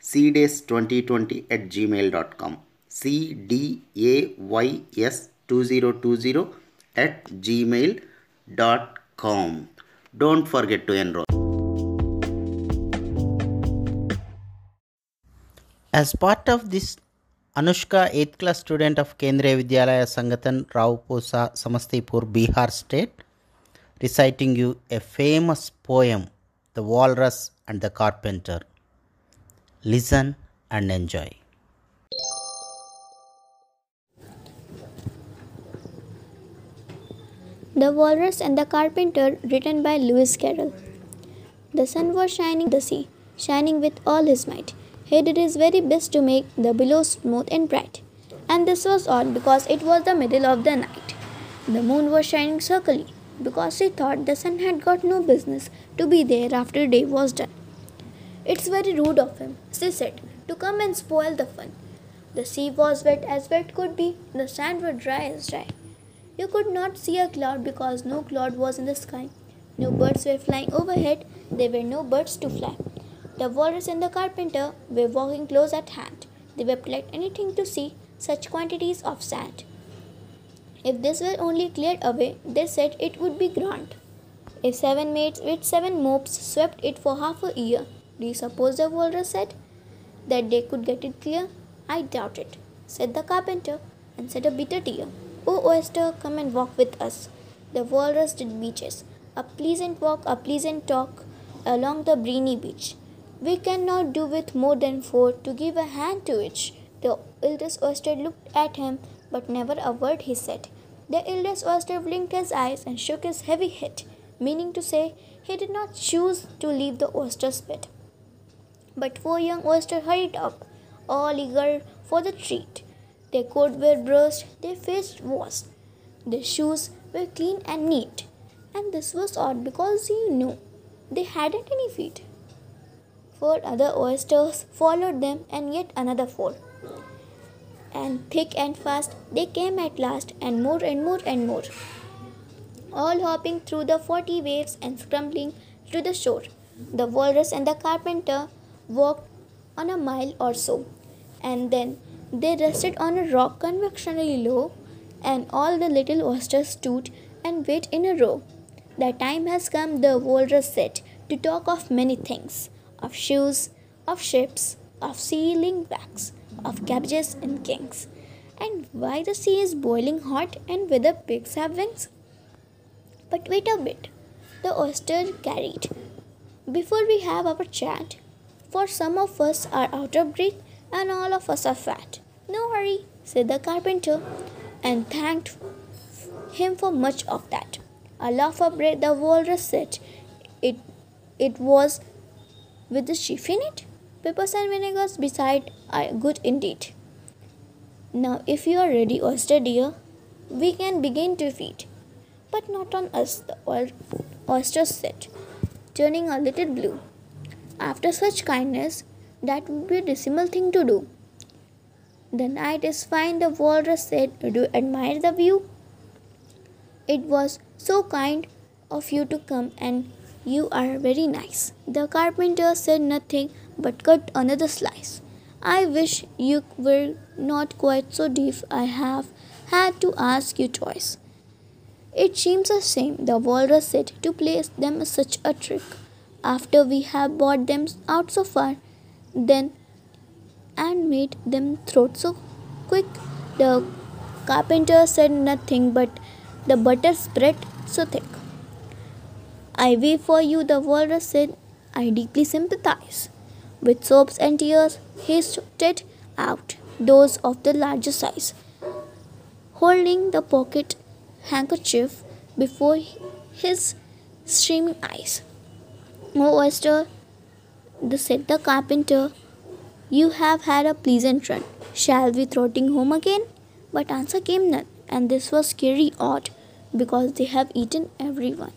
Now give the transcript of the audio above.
cdays2020 at gmail.com cdays2020 at gmail.com don't forget to enroll. As part of this, Anushka, 8th class student of Kendriya Vidyalaya Sangathan Rauposa, Samastipur, Bihar state, reciting you a famous poem, The Walrus and the Carpenter. Listen and enjoy. The Walrus and the Carpenter, written by Lewis Carroll. The sun was shining the sea, shining with all his might. He did his very best to make the billows smooth and bright. And this was odd because it was the middle of the night. The moon was shining circly because she thought the sun had got no business to be there after day was done. It's very rude of him, she said, to come and spoil the fun. The sea was wet as wet could be, the sand was dry as dry. You could not see a cloud because no cloud was in the sky. No birds were flying overhead, there were no birds to fly. The walrus and the carpenter were walking close at hand. They wept like anything to see such quantities of sand. If this were only cleared away, they said it would be grand. If seven maids with seven mops swept it for half a year, do you suppose the walrus said that they could get it clear? I doubt it, said the carpenter, and said a bitter tear. Oh, oyster, come and walk with us. The walrus did beaches, a pleasant walk, a pleasant talk along the briny beach. We cannot do with more than four to give a hand to each. The eldest oyster looked at him, but never a word he said. The eldest oyster blinked his eyes and shook his heavy head, meaning to say he did not choose to leave the oyster's bed. But four young oysters hurried up, all eager for the treat. Their coats were brushed, their faces washed, their shoes were clean and neat. And this was odd because you know they hadn't any feet. Four other oysters followed them, and yet another four. And thick and fast they came at last, and more and more and more. All hopping through the forty waves and scrambling to the shore. The walrus and the carpenter walked on a mile or so, and then they rested on a rock convexionally low, and all the little oysters stood and waited in a row. The time has come, the walrus said, to talk of many things of shoes, of ships, of sealing wax, of cabbages and kings, and why the sea is boiling hot and whether pigs have wings. But wait a bit, the oyster carried. Before we have our chat, for some of us are out of breath and all of us are fat. No hurry, said the carpenter, and thanked him for much of that. A loaf of bread, the walrus said, it, it was with the sheaf in it. Peppers and vinegars beside are good indeed. Now, if you are ready, oyster dear, we can begin to feed. But not on us, the oyster said, turning a little blue. After such kindness, that would be a dismal thing to do. The night is fine, the walrus said. Do you admire the view? It was so kind of you to come, and you are very nice. The carpenter said nothing but cut another slice. I wish you were not quite so deaf. I have had to ask you twice. It seems a shame, the walrus said, to play them such a trick. After we have brought them out so far, then and made them throat so quick. The carpenter said nothing, but the butter spread so thick. I weep for you, the walrus said. I deeply sympathize. With sobs and tears, he stood out, those of the larger size, holding the pocket handkerchief before his streaming eyes. O oyster, the said the carpenter, You have had a pleasant run. Shall we trotting home again? But answer came none, and this was scary odd, because they have eaten everyone.